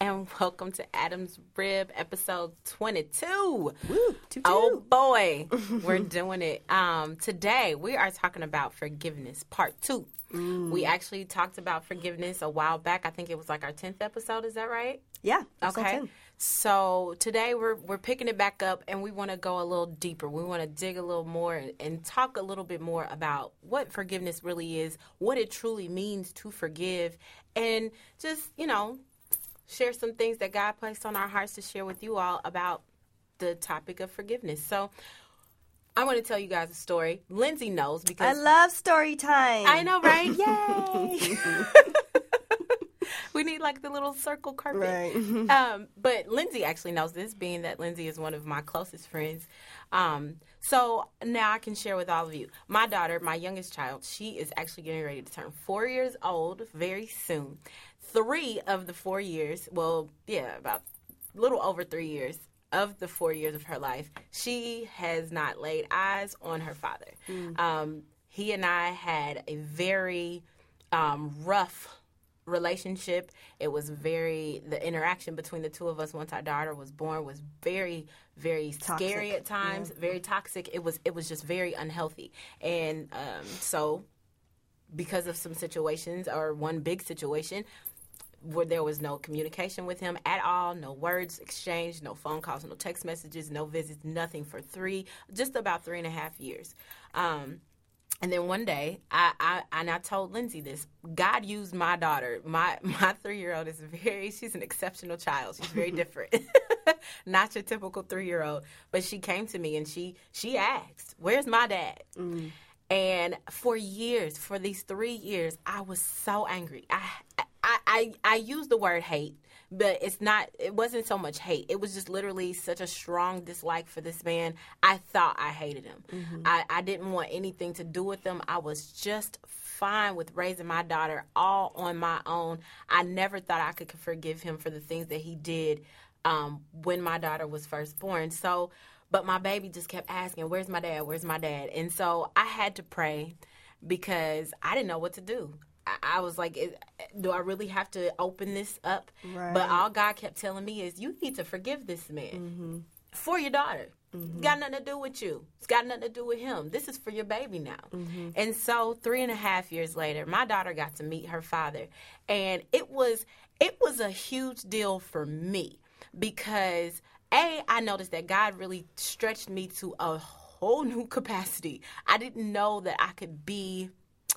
And welcome to Adam's Rib, episode 22. Woo, Oh boy, we're doing it. Um, today we are talking about forgiveness, part two. Mm. We actually talked about forgiveness a while back. I think it was like our 10th episode. Is that right? Yeah. Okay. 10. So today we're we're picking it back up and we want to go a little deeper. We want to dig a little more and, and talk a little bit more about what forgiveness really is, what it truly means to forgive, and just, you know, share some things that God placed on our hearts to share with you all about the topic of forgiveness. So I want to tell you guys a story. Lindsay knows because I love story time. I know, right? Yay! we need like the little circle carpet. Right. um, but Lindsay actually knows this, being that Lindsay is one of my closest friends. Um, so now I can share with all of you. My daughter, my youngest child, she is actually getting ready to turn four years old very soon. Three of the four years, well, yeah, about a little over three years of the four years of her life, she has not laid eyes on her father. Um, he and I had a very um, rough relationship. It was very the interaction between the two of us once our daughter was born was very very scary at times, very toxic. It was it was just very unhealthy. And um, so because of some situations or one big situation where there was no communication with him at all, no words exchanged, no phone calls, no text messages, no visits, nothing for three, just about three and a half years. Um, and then one day, I, I and I told Lindsay this. God used my daughter. My my three year old is very. She's an exceptional child. She's very different. Not your typical three year old. But she came to me and she she asked, "Where's my dad?" Mm. And for years, for these three years, I was so angry. I, I, I, I use the word hate, but it's not. It wasn't so much hate. It was just literally such a strong dislike for this man. I thought I hated him. I, I didn't want anything to do with him. I was just fine with raising my daughter all on my own. I never thought I could forgive him for the things that he did um, when my daughter was first born. So, but my baby just kept asking, "Where's my dad? Where's my dad?" And so I had to pray because I didn't know what to do. I, was like, "Do I really have to open this up?" Right. But all God kept telling me is, "You need to forgive this man mm-hmm. for your daughter." It's mm-hmm. got nothing to do with you. It's got nothing to do with him. This is for your baby now. Mm-hmm. And so three and a half years later, my daughter got to meet her father. And it was it was a huge deal for me because A, I noticed that God really stretched me to a whole new capacity. I didn't know that I could be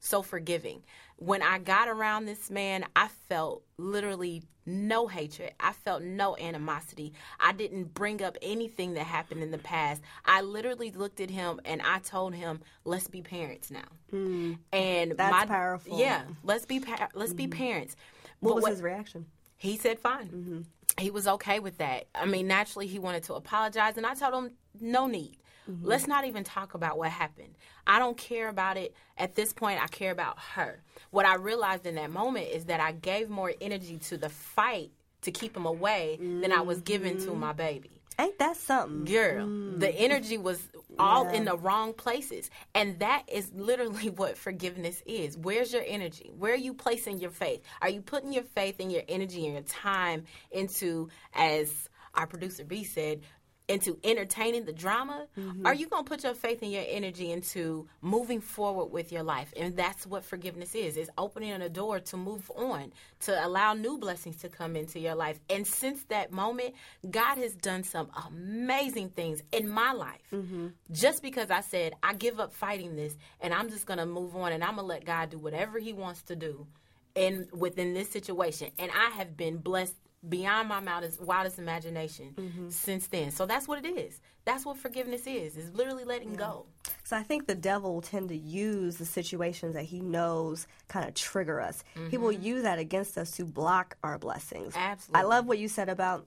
so forgiving. When I got around this man, I felt literally no hatred. I felt no animosity. I didn't bring up anything that happened in the past. I literally looked at him and I told him, "Let's be parents now." Mm. And That's my, powerful. Yeah, let's be pa- let's be mm-hmm. parents. what But was his reaction? he said fine. Mm-hmm. He was okay with that. I mean, naturally, he wanted to apologize, and I told him, no need. Mm-hmm. Let's not even talk about what happened. I don't care about it. At this point, I care about her. What I realized in that moment is that I gave more energy to the fight to keep him away than I was giving to mm-hmm. my baby. Ain't that something? Girl, the mm. energy was all in the wrong places. And that is literally what forgiveness is. Where's your energy? Where are you placing your faith? Are you putting your faith and your energy and your time into, as our producer B said, into entertaining the drama? Mm-hmm. Are you going to put your faith and your energy into moving forward with your life? And that's what forgiveness is. It's opening a door to move on, to allow new blessings to come into your life. And since that moment, God has done some amazing things in my life. Mm-hmm. Just because I said, I give up fighting this and I'm just going to move on and I'm going to let God do whatever he wants to do in within this situation. And I have been blessed beyond my wildest, wildest imagination mm-hmm. since then. So that's what it is. That's what forgiveness is. Is literally letting go. So I think the devil will tend to use the situations that he knows kind of trigger us. He will mm-hmm. use that against us to block our blessings. Absolutely. I love what you said about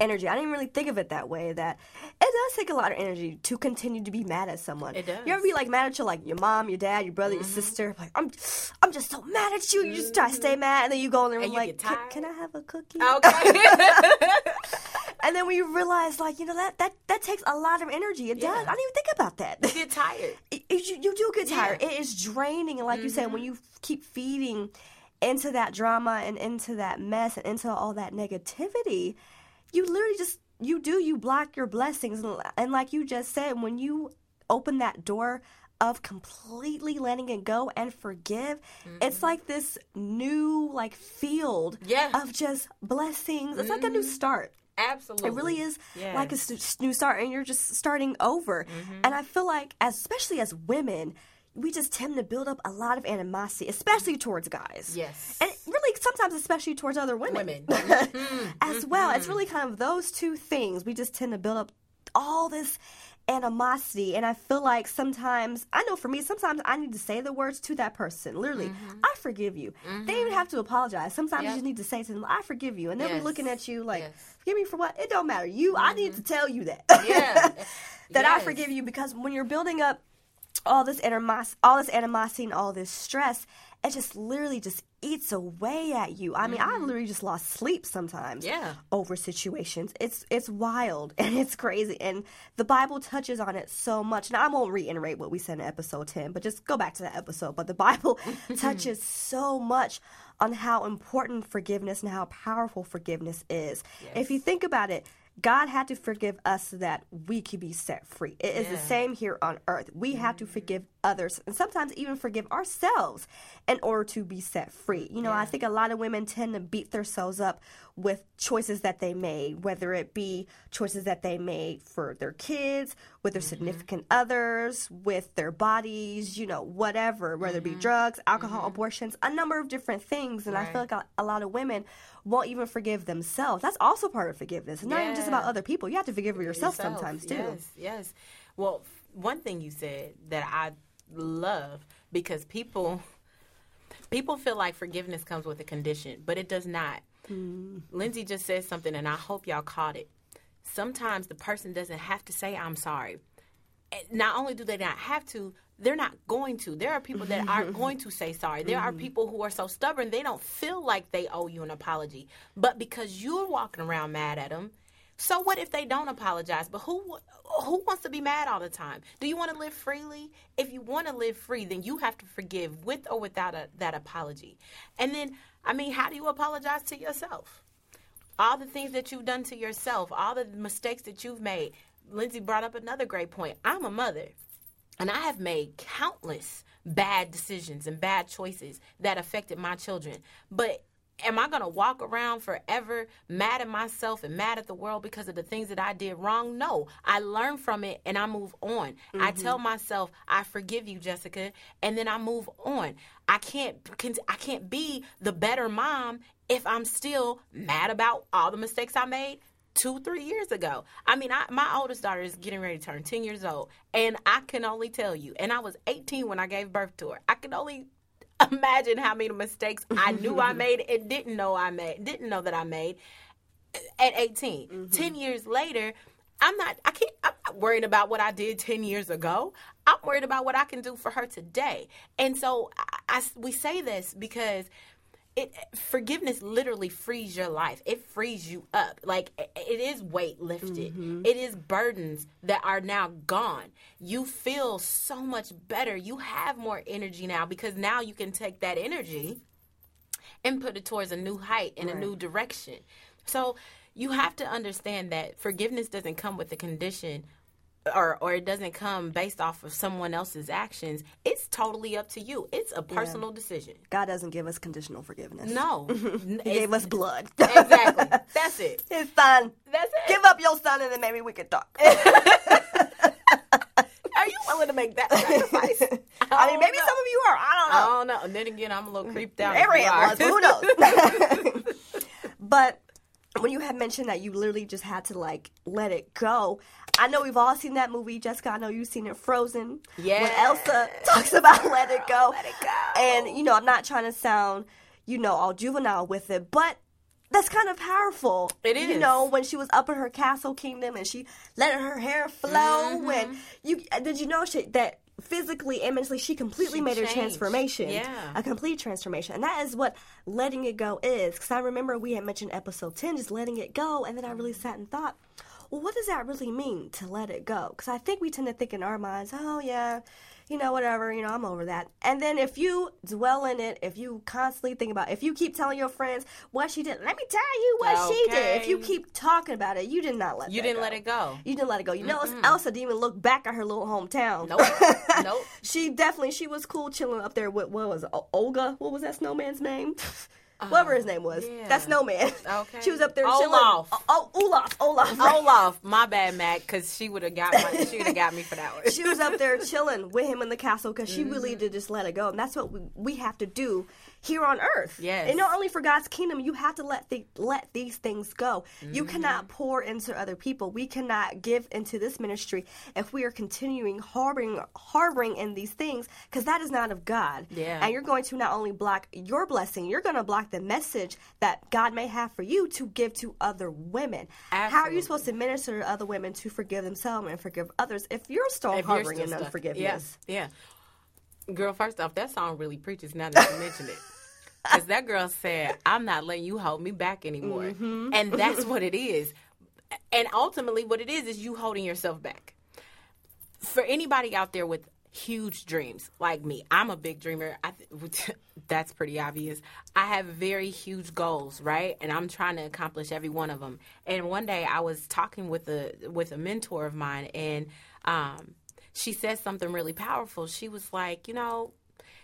energy. I didn't really think of it that way. That it does take a lot of energy to continue to be mad at someone. It does. You ever be like mad at your like your mom, your dad, your brother, your sister? Like I'm, I'm just so mad at you. You just try to stay mad, and then you go in there and you like, "Can- can I have a cookie? Okay. And then when you realize, like, you know, that that that takes a lot of energy. It does. I didn't even think about that. Get tired. it- you, you do get tired. Yeah. Mm-hmm. It is draining, and like you said, when you keep feeding into that drama and into that mess and into all that negativity, you literally just you do you block your blessings, and, and like you just said, when you open that door of completely letting it go and forgive, it's like this new like field Mm-hmm. Yeah. Mm-hmm. of just blessings. It's like a new start. Absolutely. It really is like a Yes. new start, and you're just starting over. Mm-hmm. And I feel like, as, especially as women, we just tend to build up a lot of animosity, especially towards guys. Yes. And really, sometimes, especially towards other women. Women. Mm-hmm. as well. It's really kind of those two things. We just tend to build up all this animosity. And I feel like sometimes, I know for me, sometimes I need to say the words to that person. Literally, I forgive you. They don't even have to apologize. Sometimes you Mm-hmm. Just need to say to them, I forgive you. And they'll be looking at you like, Yes. Mm-hmm. forgive me for what? It don't matter. You, I need to tell you that. Yeah. that I forgive you because when you're building up all this animosity, all this animosity and all this stress, it just literally just eats away at you. I mean, I literally just lost sleep sometimes Mm-hmm. Yeah. over situations. It's it's wild and it's crazy, and the Bible touches on it so much. Now I won't reiterate what we said in episode ten, but just go back to that episode. But the Bible touches so much on how important forgiveness and how powerful forgiveness is. If you think about it. God had to forgive us so that we could be set free. It is the same here on earth. We have to forgive mm-hmm. others and sometimes even forgive ourselves in order to be set free. You know, I think a lot of women tend to beat themselves up with choices that they made, whether it be choices that they made for their kids, with their mm-hmm. significant others, with their bodies, you know, whatever, whether it be mm-hmm. drugs, alcohol, abortions, a number of different things. And I feel like a, a lot of women won't even forgive themselves. That's also part of forgiveness. It's not even just about other people. You have to forgive yourself, yourself. sometimes too. Yes, yes. Well, one thing you said that I love because people people feel like forgiveness comes with a condition, but it does not. Mm. Lindsay just said something, and I hope y'all caught it. Sometimes the person doesn't have to say "I'm sorry." Not only do they not have to, they're not going to. There are people that aren't going to say sorry. There Mm-hmm. are people who are so stubborn they don't feel like they owe you an apology. But because you're walking around mad at them, so what if they don't apologize? But who who wants to be mad all the time? Do you want to live freely? If you want to live free, then you have to forgive with or without a, that apology. And then, I mean, how do you apologize to yourself? all the things that you've done to yourself, all the mistakes that you've made. Lindsay brought up another great point. I'm a mother, and I have made countless bad decisions and bad choices that affected my children. But am I going to walk around forever mad at myself and mad at the world because of the things that I did wrong? No. I learn from it and I move on. I mm-hmm. tell myself, I forgive you, Jessica, and then I move on. I can't I can't be the better mom if I'm still mad about all the mistakes I made two, three years ago. I mean, I, my oldest daughter is getting ready to turn 10 years old, and I can only tell you, and I was 18 when I gave birth to her. I can only imagine how many mistakes I knew I made and didn't know I made, didn't know that I made at 18. Mm-hmm. 10 years later, I'm not I can't I'm not worried about what I did 10 years ago. I'm worried about what I can do for her today. And so I, I- we say this because it forgiveness literally frees your life. It frees you up. Like it- it is weight lifted. Mm-hmm. It is burdens that are now gone. You feel so much better. You have more energy now because now you can take that energy and put it towards a new height and a new direction. So you have to understand that forgiveness doesn't come with a condition or or it doesn't come based off of someone else's actions. It's totally up to you. It's a personal decision. God doesn't give us conditional forgiveness. No. He gave us blood. exactly. That's it. His son. That's it. Give up your son and then maybe we can talk. Are you willing to make that sacrifice? I mean, oh, maybe know. some of you are. I don't oh, know. I don't know. And then again, I'm a little creeped out. Abraham are. was, who knows? but when you had mentioned that you literally just had to like let it go, I know we've all seen that movie. Jessica, I know you've seen it, Frozen. Yeah. When Elsa talks about let it go. Let it go. And you know, I'm not trying to sound, you know, all juvenile with it, but that's kind of powerful. It is. You know, when she was up in her castle kingdom and she let her hair flow. Mm-hmm. And you did you know she, that physically and mentally she completely She made changed. transformation. Yeah. A complete transformation. And that is what letting it go is. Because I remember we had mentioned episode 10, just letting it go. And then I really sat and thought, well, what does that really mean to let it go? Because I think we tend to think in our minds, oh, yeah, you know, whatever, you know, I'm over that. And then if you dwell in it, if you constantly think about it, if you keep telling your friends what she did, let me tell you what she did. If you keep talking about it, you did not let You didn't go. let it go. You didn't let it go. You know, Elsa didn't even look back at her little hometown. Nope. Nope. she definitely she was cool chilling up there with what was it, Olga? What was that snowman's name? Whatever his name was, Uh, yeah. that snowman. Okay. she was up there Olaf. chilling. Oh, oh, Olaf, Olaf. Olaf, my bad, Mac, because she would have got my, she would have got me for that one. she was up there chilling with him in the castle because she really Mm-hmm. did just let it go, and that's what we, we have to do here on Earth. Yes. and not only for God's kingdom, you have to let the, let these things go. You Mm-hmm. cannot pour into other people. We cannot give into this ministry if we are continuing harboring harboring in these things because that is not of God. Yeah. and you're going to not only block your blessing, you're going to block the message that God may have for you to give to other women. How are you supposed to minister to other women to forgive themselves and forgive others if you're still If you're harboring still in unforgiveness? Yeah, yeah. Girl, first off, that song really preaches now that you mention it. Because that girl said, I'm not letting you hold me back anymore. Mm-hmm. And that's what it is. And ultimately, what it is, is you holding yourself back. For anybody out there with huge dreams like me, I'm a big dreamer. I th- that's pretty obvious. I have very huge goals, right? And I'm trying to accomplish every one of them. And one day I was talking with a with a mentor of mine, and um, she said something really powerful. She was like, you know,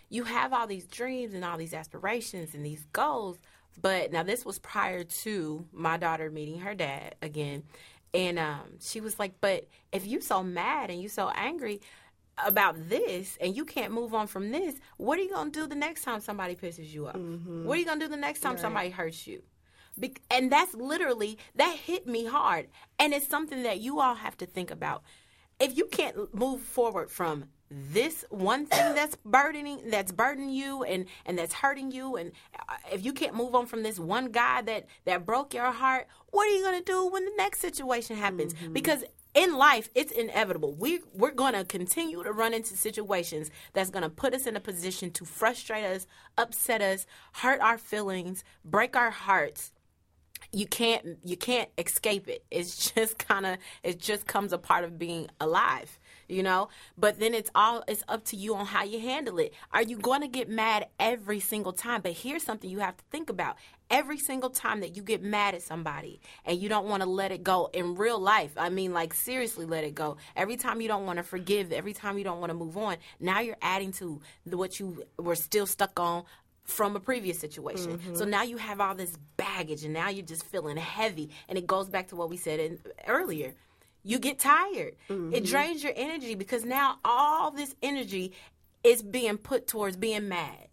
you have all these dreams and all these aspirations and these goals. But now this was prior to my daughter meeting her dad again. And um, she was like, but if you so mad and you so angry about this and you can't move on from this, what are you going to do the next time somebody pisses you off? What are you going to do the next time somebody hurts you? Be- and that's literally, that hit me hard. And it's something that you all have to think about. If you can't move forward from this one thing that's burdening that's burdening you and and that's hurting you and uh, if you can't move on from this one guy that that broke your heart what are you going to do when the next situation happens because in life it's inevitable. We we're going to continue to run into situations that's going to put us in a position to frustrate us upset us hurt our feelings break our hearts. You can't you can't escape it. It's just kind of it just comes a part of being alive you know? But then it's all it's up to you on how you handle it. Are you going to get mad every single time? But here's something you have to think about every single time that you get mad at somebody and you don't want to let it go in real life i mean like seriously let it go every time you don't want to forgive every time you don't want to move on now you're adding to what you were still stuck on from a previous situation. Mm-hmm. So now you have all this baggage and now you're just feeling heavy. And it goes back to what we said in, earlier. You get tired. It mm-hmm. drains your energy because now all this energy is being put towards being mad.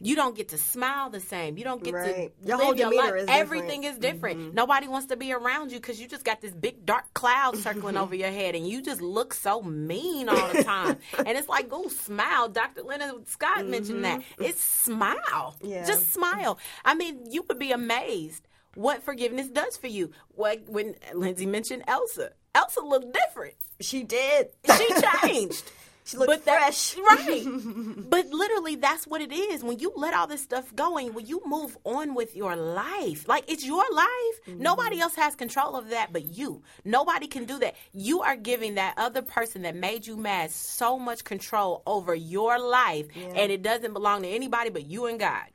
You don't get to smile the same. You don't get Right. to Your live your life. is different. Mm-hmm. Everything is different. Nobody wants to be around you because you just got this big dark cloud circling over your head, and you just look so mean all the time. and it's like, go smile. Dr. Leonard Scott mentioned that. It's smile. Mm-hmm. Yeah. Just smile. I mean, you would be amazed what forgiveness does for you. What when Lindsay mentioned Elsa, Elsa looked different. She did. She changed. She looked that- fresh. right? but literally, that's what it is. When you let all this stuff go and when you move on with your life, like it's your life. Mm-hmm. Nobody else has control of that but you. Nobody can do that. You are giving that other person that made you mad so much control over your life, and it doesn't belong to anybody but you and God.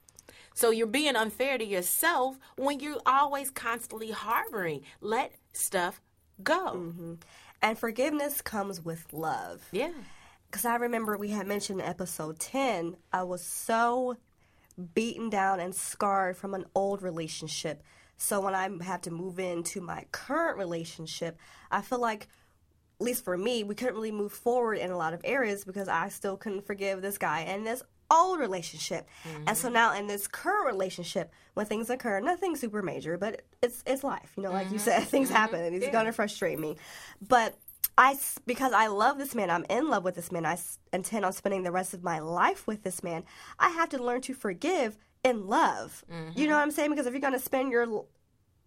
So you're being unfair to yourself when you're always constantly harboring. Let stuff go. Mm-hmm. And forgiveness comes with love. Yeah. Because I remember we had mentioned in episode 10, I was so beaten down and scarred from an old relationship. So when I had to move into my current relationship, I feel like, at least for me, we couldn't really move forward in a lot of areas because I still couldn't forgive this guy and this old relationship. And so mm-hmm. now in this current relationship, when things occur, nothing super major, but it's it's life. You know, like you mm-hmm. said, things mm-hmm. happen and it's gonna frustrate me. But I, because I love this man, I'm in love with this man. I s- intend on spending the rest of my life with this man. I have to learn to forgive in love. You know mm-hmm. what I'm saying? Because if you're going to spend your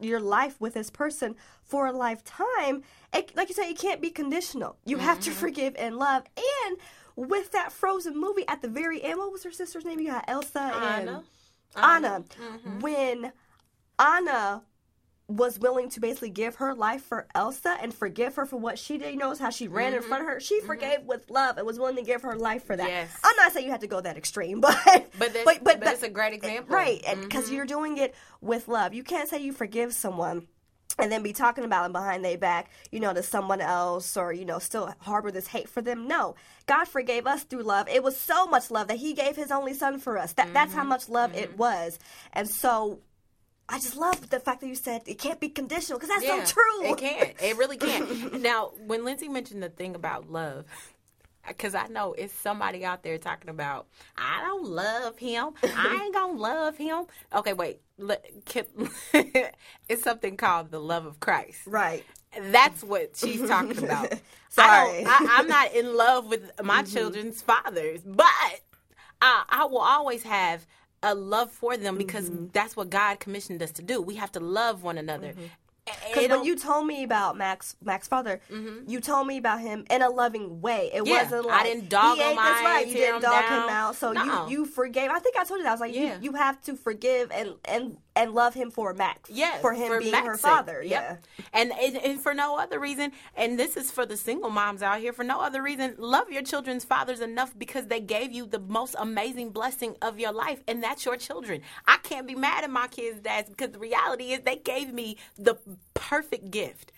your life with this person for a lifetime, it, like you said, it can't be conditional. You have to mm-hmm. forgive and love. And with that Frozen movie at the very end, what was her sister's name? You got Elsa and Anna. Anna. Mm-hmm. When Anna was willing to basically give her life for Elsa and forgive her for what she did. You notice how she ran in mm-hmm. front of her. She mm-hmm. forgave with love and was willing to give her life for that. Yes. I'm not saying you have to go that extreme, but But that's- but it's a great example. right? Because mm-hmm. you're doing it with love. You can't say you forgive someone. And then be talking about them behind their back, you know, to someone else, or you know, still harbor this hate for them. No, God forgave us through love. It was so much love that He gave His only Son for us. That that's how much love it was. And so, I just love the fact that you said it can't be conditional because that's Yeah, so true. It can't. It really can't. now, when Lindsay mentioned the thing about love, because I know it's somebody out there talking about, I don't love him. I ain't gonna love him. Okay, wait. It's something called the love of Christ. Right. That's what she's talking about. Sorry. I I'm not in love with my mm-hmm. children's fathers, but I, I will always have a love for them because that's what God commissioned us to do. We have to love one another. Because when you told me about Max, Max's father, you told me about him in a loving way. It Mm-hmm. Yeah, wasn't I didn't dog him That's out, right. You didn't him dog down. him out. So No. you you forgave. I think I told you that. I was like, Yeah. you you have to forgive and and and love him for Max. Yes, for him being Max's her father. Yep. Yeah. And, and and for no other reason, and this is for the single moms out here, for no other reason, love your children's fathers enough because they gave you the most amazing blessing of your life, and that's your children. I can't be mad at my kids' dads because the reality is they gave me the perfect gift,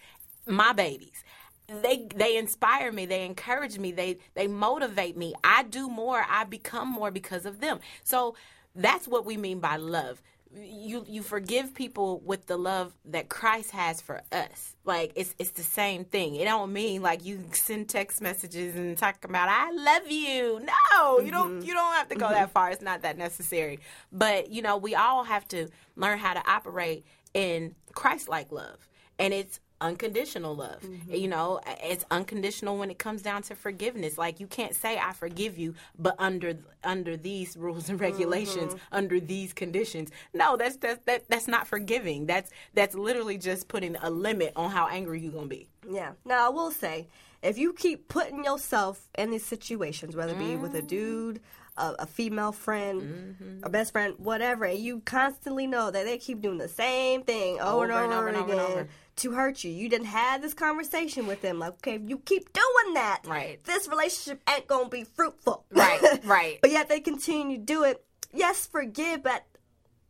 my babies. They they inspire me, they encourage me, they they motivate me. I do more, I become more because of them. So that's what we mean by love you you forgive people with the love that Christ has for us. Like it's it's the same thing. It don't mean like you send text messages and talk about I love you. No, you don't mm-hmm. you don't have to go that far. It's not that necessary. But you know, we all have to learn how to operate in Christ like love. And it's unconditional love. Mm-hmm. You know, it's unconditional when it comes down to forgiveness. Like you can't say I forgive you, but under under these rules and regulations, mm-hmm. under these conditions. No, that's that's that, that's not forgiving. That's that's literally just putting a limit on how angry you're gonna be. Yeah. Now I will say, if you keep putting yourself in these situations, whether it be with a Mm-hmm. dude, a, a female friend, mm-hmm. a best friend, whatever, and you constantly know that they keep doing the same thing over, and over, and, over, and over again and over. To hurt you. You didn't have this conversation with them. Like, okay, if you keep doing that, Right. this relationship ain't gonna be fruitful. Right, right. but yet they continue to do it. Yes, forgive, but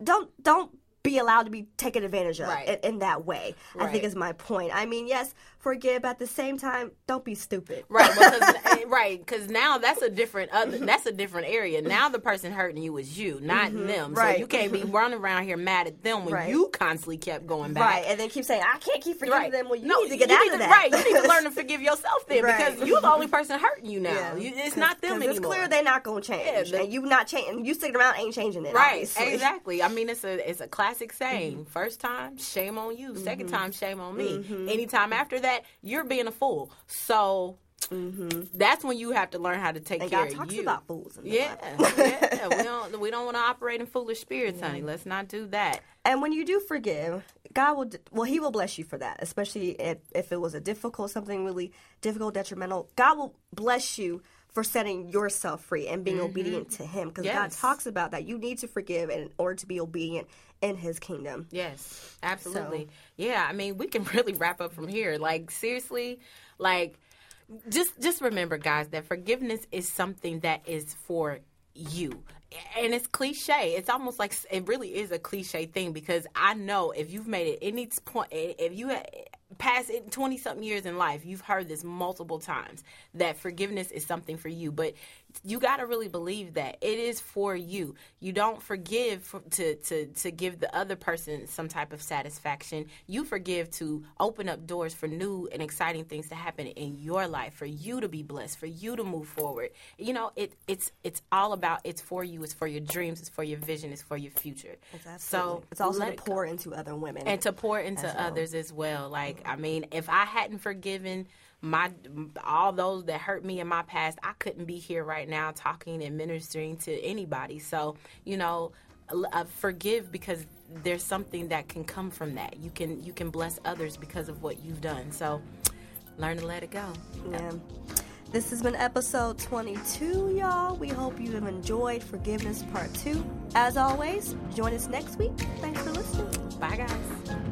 don't don't be allowed to be taken advantage of Right. in, in that way. I think is my point. I mean, yes, forgive, but at the same time, don't be stupid. Right, because eh, right, because now that's a different other that's a different area. Now the person hurting you is you, not mm-hmm. them. right. So you can't be mm-hmm. running around here mad at them when Right. you constantly kept going back. Right, and then keep saying, I can't keep forgiving Right. them. Well, you No, need to get out of that. Right, you need to learn to forgive yourself then Right. because you're the only person hurting you now. Yeah. You, it's not them anymore. It's clear they're not gonna change, Yeah, and you not changing. You sticking around ain't changing it. Right, obviously. exactly. I mean, it's a it's a classic saying. Mm-hmm. First time, shame on you. 2nd time, shame on me. Anytime after that, you're being a fool. So that's when you have to learn how to take Mm-hmm. And care God of talks you. about fools. In Yeah, yeah. We don't we don't want to operate in foolish spirits, honey. Let's not do that. And when you do forgive, God will, well, He will bless you for that, especially if, if it was a difficult, something really difficult, detrimental. God will bless you for setting yourself free and being obedient to Him because God Mm-hmm. Talks about that. You need to forgive in order to be obedient in His kingdom. Yes, absolutely. Yeah, I mean, we can really wrap up from here. Like seriously, like just just remember guys that forgiveness is something that is for you. And it's cliche. It's almost like it really is a cliche thing because I know if you've made it any point, if you past twenty something years in life, you've heard this multiple times that forgiveness is something for you. But you got to really believe that it is for you. You don't forgive for, to to to give the other person some type of satisfaction. You forgive to open up doors for new and exciting things to happen in your life, for you to be blessed, for you to move forward. You know, it it's it's all about it's for you. It's for your dreams. It's for your vision. It's for your future. So it's also to it go pour into other women. and to pour into others as well. Like mm-hmm. I mean, if I hadn't forgiven my all those that hurt me in my past, I couldn't be here right now talking and ministering to anybody. So you know. uh, forgive because there's something that can come from that. You can you can bless others because of what you've done. So learn to let it go. Yeah. This has been episode 22, y'all. We hope you have enjoyed Forgiveness Part 2. As always, join us next week. Thanks for listening. Bye, guys.